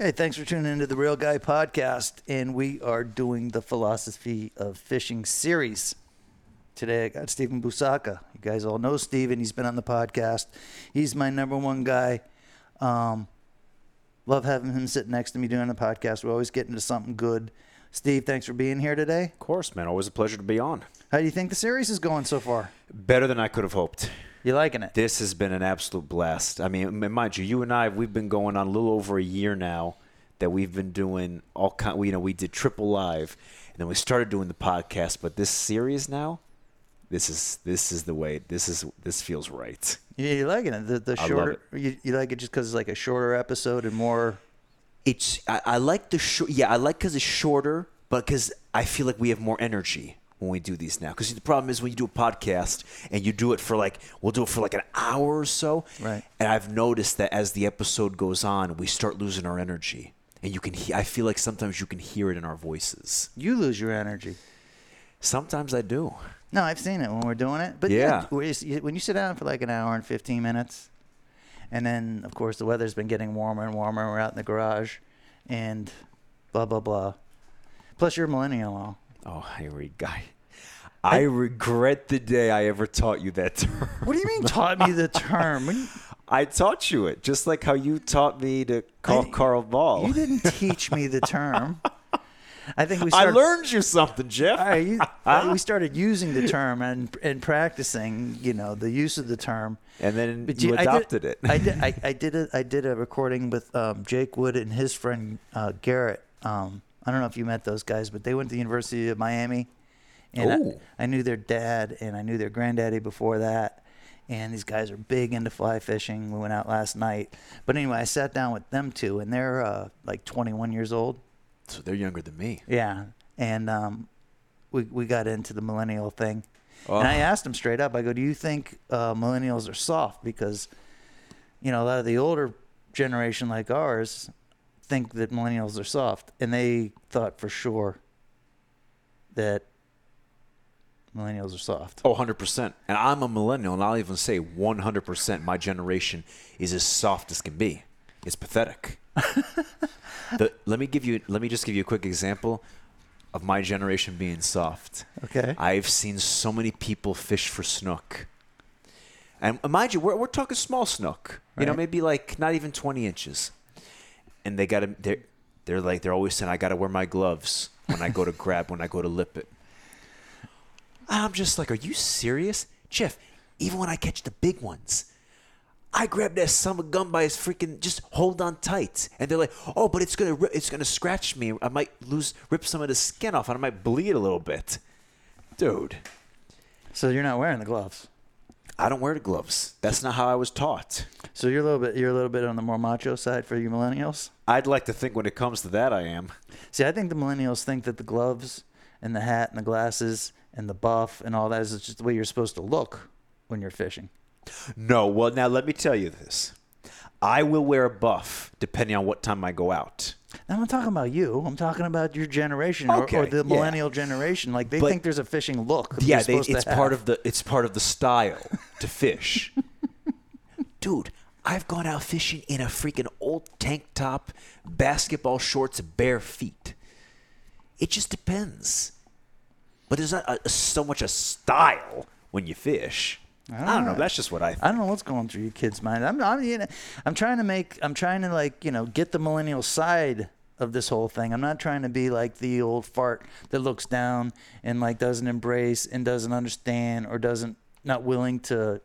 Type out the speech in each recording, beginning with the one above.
Okay, thanks for tuning into the Real Guy podcast, and we are doing the philosophy of fishing series. Today I got Stephen Busaka. You guys all know Stephen. He's been on the podcast. He's my number one guy. Um, love having him sit next to me doing the podcast. We always get into something good. Steve, thanks for being here today. Of course, man. Always a pleasure to be on. How do you think the series is going so far? Better than I could have hoped. You liking it? This has been an absolute blast. I mean, mind you, you and I, we've been going on a little over a year now that we've been doing all kind. You know, we did triple live, and then we started doing the podcast. But this series now, this is this is the way. This is this feels right. Yeah, you liking it? The, the shorter. You, you like it just because it's like a shorter episode and more. It's I, I like the short. Yeah, I like because it's shorter, but because I feel like we have more energy when we do these now. Because the problem is when you do a podcast and you do it for like we'll do it for like an hour or so, Right. And I've noticed that as the episode goes on, we start losing our energy, and you can. He- I feel like sometimes you can hear it in our voices. You lose your energy. Sometimes I do. No, I've seen it when we're doing it. But Yeah. when you- when you sit down for like an hour and 15 minutes, and then, of course, the weather's been getting warmer and warmer, and we're out in the garage, and blah, blah, blah. Plus, you're a millennial. All. Oh, I re- guy. I regret the day I ever taught you that term. What do you mean taught me the term? You, I taught you it, just like how you taught me to call I- Carl Ball. you didn't teach me the term. I think we I learned you something, Jeff. You, we started using the term and and practicing, you know, the use of the term. and then But you I did- adopted it. I did. I, I did a I did a recording with um, Jake Wood and his friend uh, Garrett. Um, I don't know if you met those guys, but they went to the University of Miami, and I, I knew their dad and I knew their granddaddy before that. And these guys are big into fly fishing. We went out last night, but anyway, I sat down with them two, and they're uh, like 21 years old. so they're younger than me. Yeah, and um, we we got into the millennial thing, Oh. and I asked them straight up. I go, "Do you think uh, millennials are soft?" Because you know a lot of the older generation like ours think that millennials are soft, and they thought for sure that millennials are soft. Oh, 100%. And I'm a millennial, and I'll even say 100% my generation is as soft as can be. It's pathetic. the, let me give you let me just give you a quick example of my generation being soft. Okay. I've seen so many people fish for snook. And mind you, we're, we're talking small snook. You know, maybe like not even 20 inches. And they got to, they're, they're like, they're always saying, I got to wear my gloves when I go to grab, when I go to lip it. I'm just like, are you serious? Jeff, even when I catch the big ones, I grab that son gum by his freaking, just hold on tight. And they're like, oh, but it's gonna, it's gonna scratch me. I might lose, rip some of the skin off, and I might bleed a little bit. Dude, So you're not wearing the gloves. I don't wear the gloves. That's not how I was taught. So you're a little bit you're a little bit on the more macho side for you millennials. I'd like to think when it comes to that, I am. See, I think the millennials think that the gloves and the hat and the glasses and the buff and all that is just the way you're supposed to look when you're fishing. No, well, now let me tell you this. I will wear a buff depending on what time I go out. Now, I'm not talking about you. I'm talking about your generation or, Okay, or the yeah. millennial generation. Like they But- think there's a fishing look. yeah, they, it's part of the it's part of the style to fish. Dude, I've gone out fishing in a freaking old tank top, basketball shorts, bare feet. It just depends. But there's not a, so much a style when you fish. I don't know. Ah. That's just what I think. I don't know what's going through your kids' mind. I'm, I'm, you know, I'm trying to make, I'm trying to like, you know, get the millennial side of this whole thing. I'm not trying to be like the old fart that looks down and like doesn't embrace and doesn't understand or doesn't, not willing to,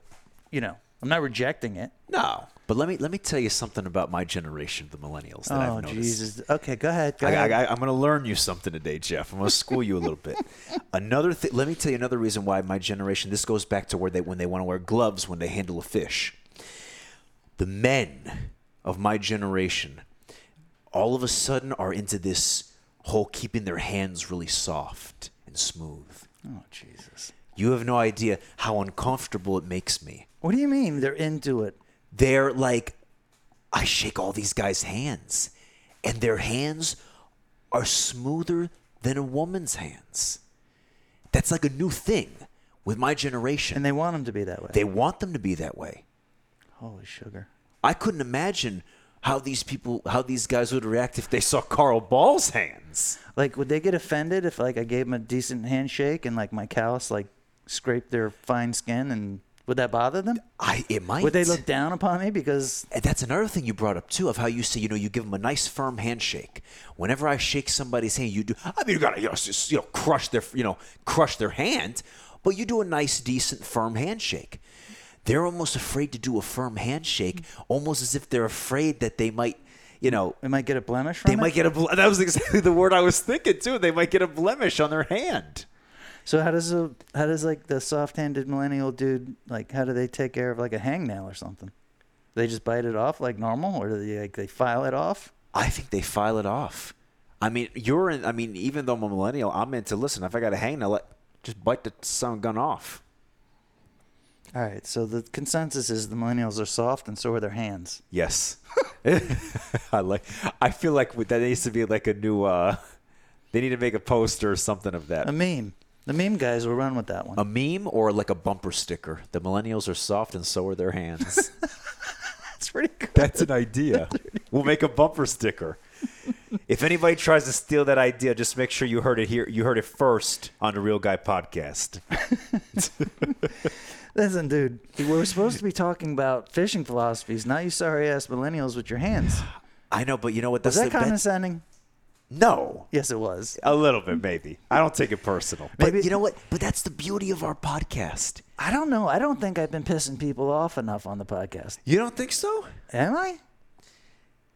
you know, I'm not rejecting it. No, but let me let me tell you something about my generation, the millennials. That Oh I've noticed. Jesus. Okay, go ahead. Go I, ahead. I, I'm going to learn you something today, Jeff. I'm going to school you a little bit. Another thing. Let me tell you another reason why my generation. This goes back to where they when they want to wear gloves when they handle a fish. The men of my generation, all of a sudden, are into this whole keeping their hands really soft and smooth. oh Jesus. You have no idea how uncomfortable it makes me. What do you mean they're into it? They're like I shake all these guys' hands and their hands are smoother than a woman's hands. That's like a new thing with my generation. And they want them to be that way. they want them to be that way. Holy sugar. I couldn't imagine how these people, how these guys would react if they saw Carl Ball's hands. Like, would they get offended if like I gave them a decent handshake and like my callus like scraped their fine skin and would that bother them? I it might. Would they look down upon me because And that's another thing you brought up too of how you say you know you give them a nice firm handshake. Whenever I shake somebody's hand, you do. I mean, you gotta you know, just, you know crush their you know crush their hand, but you do a nice, decent, firm handshake. They're almost afraid to do a firm handshake, almost as if they're afraid that they might, you know, they might get a blemish they it? might get a. That was exactly the word I was thinking too. They might get a blemish on their hand. So how does a how does like the soft-handed millennial dude like how do they take care of like a hangnail or something? They just bite it off like normal, or do they like they file it off? I think they file it off. I mean, you're in. I mean, even though I'm a millennial, I'm into listen. If I got a hangnail, let just bite the son gun off. All right. So the consensus is the millennials are soft, and so are their hands. Yes, I like. I feel like that needs to be like a new. uh They need to make a poster or something of that. A meme. The meme guys will run with that one. a meme or like a bumper sticker. The millennials are soft and so are their hands. That's pretty good. That's an idea. We'll make a bumper sticker. If anybody tries to steal that idea, just make sure you heard it here. You heard it first on the Real Guy podcast. Listen, dude, we're supposed to be talking about fishing philosophies. Now you sorry ass millennials with your hands. I know, but you know what? Was that the bet- condescending? No, Yes, it was. a little bit maybe. I don't take it personal. But Maybe- you know what? But that's the beauty of our podcast. I don't know. I don't think I've been pissing people off enough on the podcast. You don't think so? Am I?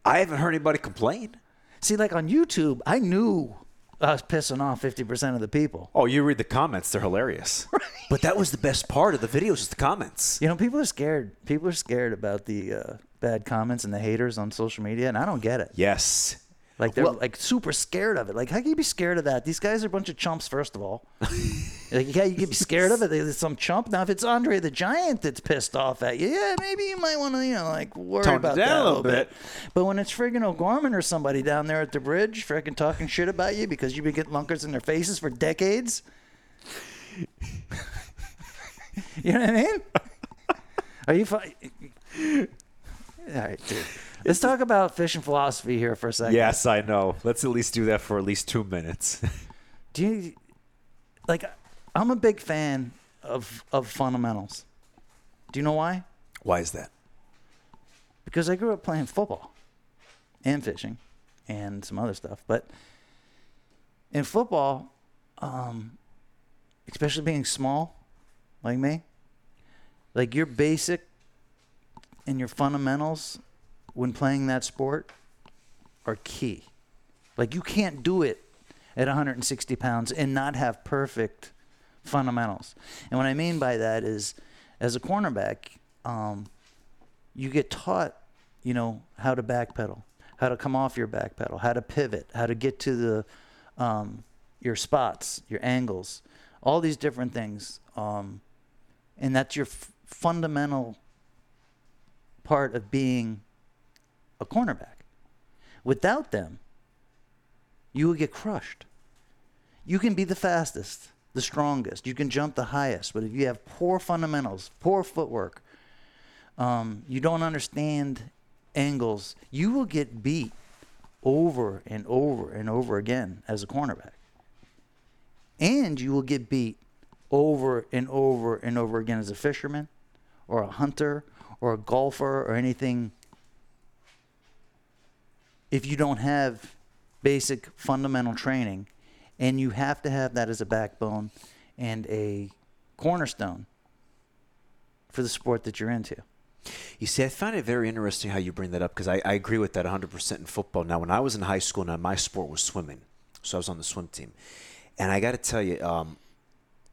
I haven't heard anybody complain. See, like on YouTube, I knew I was pissing off 50% of the people. Oh, you read the comments; they're hilarious. But that was the best part of the videos is the comments. You know, people are scared. People are scared about the uh, bad comments and the haters on social media, and I don't get it. Yes. Like they're Well- like super scared of it. Like how can you be scared of that? These guys are a bunch of chumps. First of all, like yeah, you can be scared of it. It's some chump. Now if it's Andre the Giant that's pissed off at you, yeah, maybe you might want to you know like worry Tone about down that a little bit. But when it's friggin' O'Gorman or somebody down there at the bridge, friggin' talking shit about you because you've been getting lunkers in their faces for decades. you know what I mean? Are you fine? All right, dude. Let's talk about fishing philosophy here for a second. Yes, I know. Let's at least do that for at least two minutes. Do you like? I'm a big fan of of fundamentals. Do you know why? Why is that? Because I grew up playing football and fishing and some other stuff. But in football, um, especially being small like me, like your basic and your fundamentals when playing that sport are key. Like you can't do it at 160 pounds and not have perfect fundamentals. And what I mean by that is, as a cornerback, um, you get taught, you know, how to backpedal, how to come off your backpedal, how to pivot, how to get to the um, your spots, your angles, all these different things, um, and that's your f- fundamental part of being a cornerback. Without them, you will get crushed. You can be the fastest, the strongest, you can jump the highest, but if you have poor fundamentals, poor footwork, um, you don't understand angles, you will get beat over and over and over again as a cornerback. And you will get beat over and over and over again as a fisherman or a hunter or a golfer or anything if you don't have basic fundamental training and you have to have that as a backbone and a cornerstone for the sport that you're into. You see, I find it very interesting how you bring that up because I, I agree with that 100% in football. Now, when I was in high school, now my sport was swimming, so I was on the swim team, and I got to tell you, um,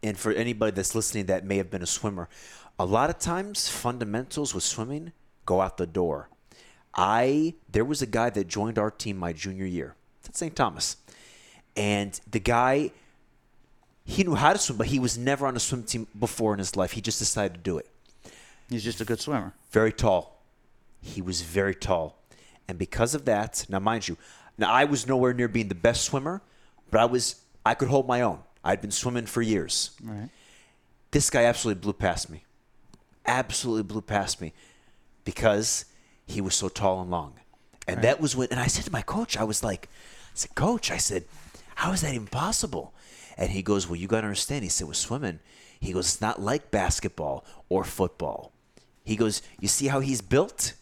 and for anybody that's listening that may have been a swimmer, a lot of times fundamentals with swimming go out the door. I there was a guy that joined our team my junior year at St. Thomas, and the guy he knew how to swim, but he was never on a swim team before in his life. He just decided to do it He's just a good swimmer. very tall. He was very tall. And because of that, now mind you, now I was nowhere near being the best swimmer, but I was I could hold my own. I'd been swimming for years. Right. This guy absolutely blew past me. Absolutely blew past me because he was so tall and long. And that was when, and I said to my coach, I was like, I said, Coach, I said, how is that even possible? And he goes, Well, you got to understand. He said, With swimming, he goes, It's not like basketball or football. He goes, You see how he's built?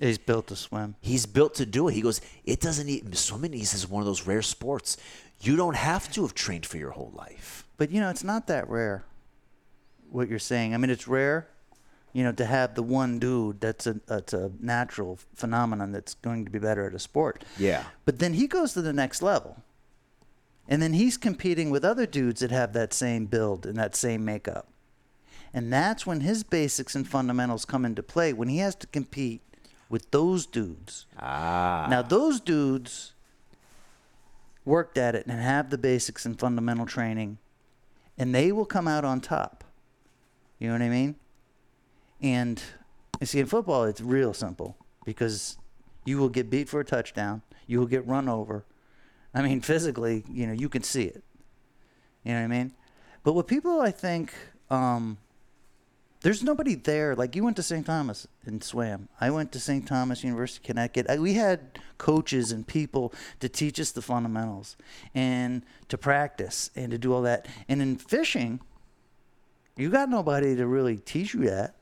He's built to swim. He's built to do it. He goes, It doesn't even, swimming he says, is one of those rare sports. You don't have to have trained for your whole life. But you know, it's not that rare. What you're saying. I mean, it's rare, you know, to have the one dude that's a that's a natural phenomenon that's going to be better at a sport. Yeah. But then he goes to the next level. And then he's competing with other dudes that have that same build and that same makeup. And that's when his basics and fundamentals come into play when he has to compete with those dudes. Ah. Now, those dudes worked at it and have the basics and fundamental training, and they will come out on top. You know what I mean? And you see, in football, it's real simple because you will get beat for a touchdown, you will get run over. I mean, physically, you know, you can see it. You know what I mean? But what people, I think, um, there's nobody there. Like you went to St. Thomas and swam. I went to St. Thomas University, Connecticut. I, we had coaches and people to teach us the fundamentals and to practice and to do all that. And in fishing, you got nobody to really teach you that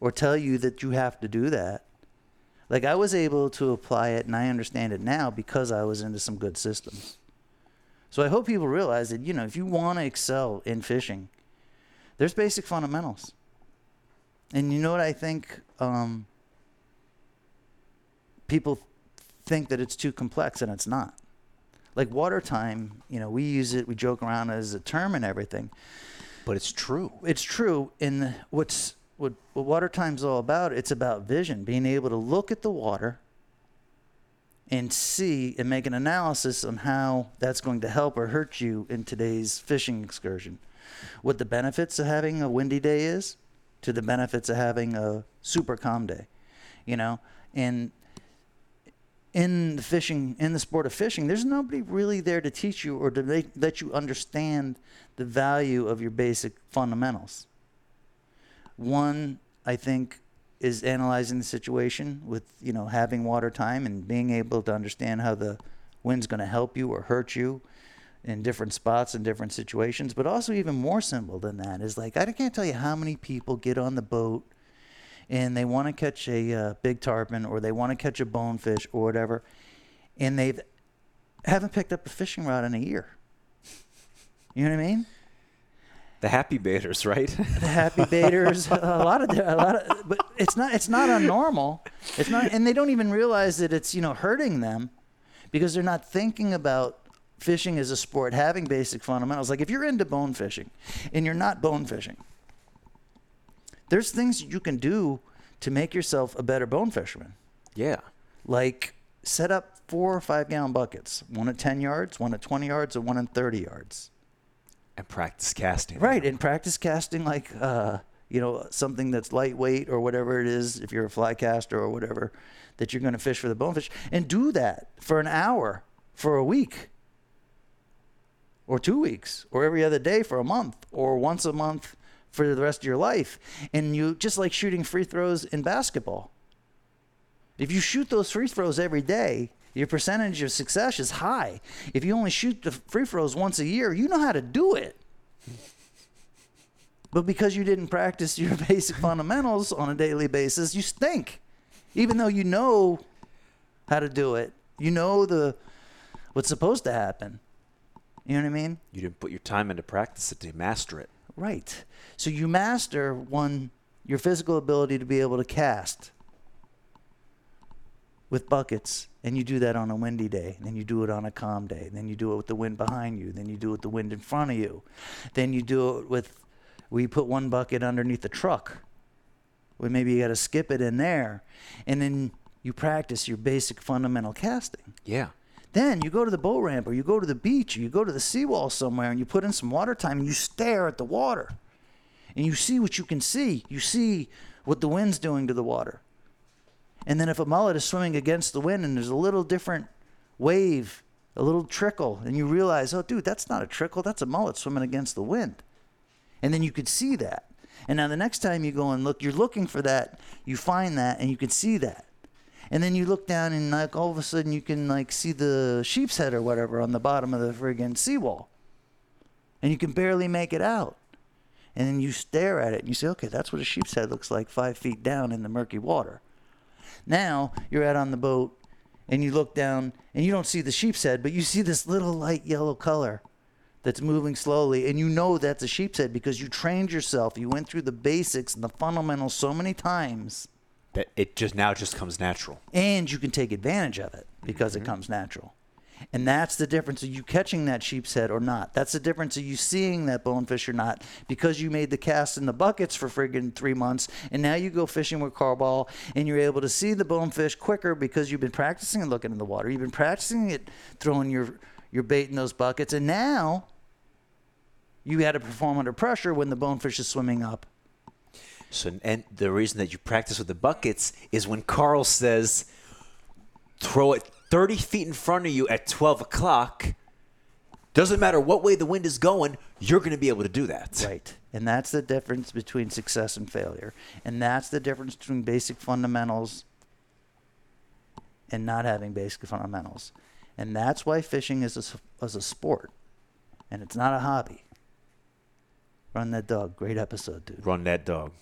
or tell you that you have to do that. Like I was able to apply it and I understand it now because I was into some good systems. So I hope people realize that, you know, if you want to excel in fishing, there's basic fundamentals. And you know what I think? Um, people think that it's too complex, and it's not. Like water time, you know, we use it, we joke around as a term and everything. But it's true. It's true. In what's what, what water time's all about, it's about vision, being able to look at the water and see and make an analysis on how that's going to help or hurt you in today's fishing excursion. What the benefits of having a windy day is to the benefits of having a super calm day, you know? And in the fishing, in the sport of fishing, there's nobody really there to teach you or to make, let you understand the value of your basic fundamentals. One, I think, is analyzing the situation with you know having water time and being able to understand how the wind's going to help you or hurt you in different spots and different situations. But also even more simple than that is like i can't tell you how many people get on the boat and they want to catch a uh, big tarpon or they want to catch a bonefish or whatever and they haven't picked up a fishing rod in a year. You know what i mean The happy baiters, right? the happy baiters, a lot of a lot of, but it's not it's not unnormal. It's not, and they don't even realize that it's you know hurting them because they're not thinking about fishing as a sport, having basic fundamentals. Like if you're into bone fishing and you're not bone fishing, there's things you can do to make yourself a better bone fisherman. yeah. Like set up four or five gallon buckets, one at 10 yards, one at 20 yards, and one at 30 yards. And practice casting. Right, and practice casting like uh, you know something that's lightweight or whatever it is. If you're a fly caster or whatever, that you're going to fish for the bonefish, and do that for an hour for a week, or two weeks, or every other day for a month, or once a month for the rest of your life. And you just like shooting free throws in basketball. If you shoot those free throws every day, your percentage of success is high. If you only shoot the free throws once a year, you know how to do it. But because you didn't practice your basic fundamentals on a daily basis, you stink. Even though you know how to do it, you know the what's supposed to happen. You know what I mean? You didn't put your time into practice it to master it. Right. So you master one your physical ability to be able to cast with buckets and you do that on a windy day then you do it on a calm day then you do it with the wind behind you then you do it with the wind in front of you then you do it with we put one bucket underneath the truck where maybe you got to skip it in there and then you practice your basic fundamental casting Yeah. then you go to the boat ramp or you go to the beach or you go to the seawall somewhere and you put in some water time and you stare at the water and you see what you can see. You see what the wind's doing to the water. And then if a mullet is swimming against the wind and there's a little different wave, a little trickle, and you realize, oh, dude, that's not a trickle, that's a mullet swimming against the wind. And then you could see that. And now the next time you go and look, you're looking for that, you find that, and you can see that. And then you look down and like all of a sudden you can like see the sheep's head or whatever on the bottom of the friggin' seawall. And you can barely make it out. And then you stare at it and you say, okay, that's what a sheep's head looks like five feet down in the murky water. Now you're out on the boat and you look down and you don't see the sheep's head, but you see this little light yellow color that's moving slowly. And you know that's a sheep's head because you trained yourself. You went through the basics and the fundamentals so many times That it just now just comes natural. and you can take advantage of it because it mm-hmm. comes natural. And that's the difference of you catching that sheep's head or not. That's the difference of you seeing that bonefish or not because you made the cast in the buckets for friggin' three months and now you go fishing with Carl Ball and you're able to see the bonefish quicker because you've been practicing and looking in the water. You've been practicing it throwing your, your bait in those buckets and now you had to perform under pressure when the bonefish is swimming up. So, and the reason that you practice with the buckets is when Carl says, throw it 30 feet in front of you at 12 o'clock. Doesn't matter what way the wind is going, you're going to be able to do that. Right. And that's the difference between success and failure. And that's the difference between basic fundamentals and not having basic fundamentals. And that's why fishing is a, is a sport and it's not a hobby. Run that dog. Great episode, dude. Run that dog.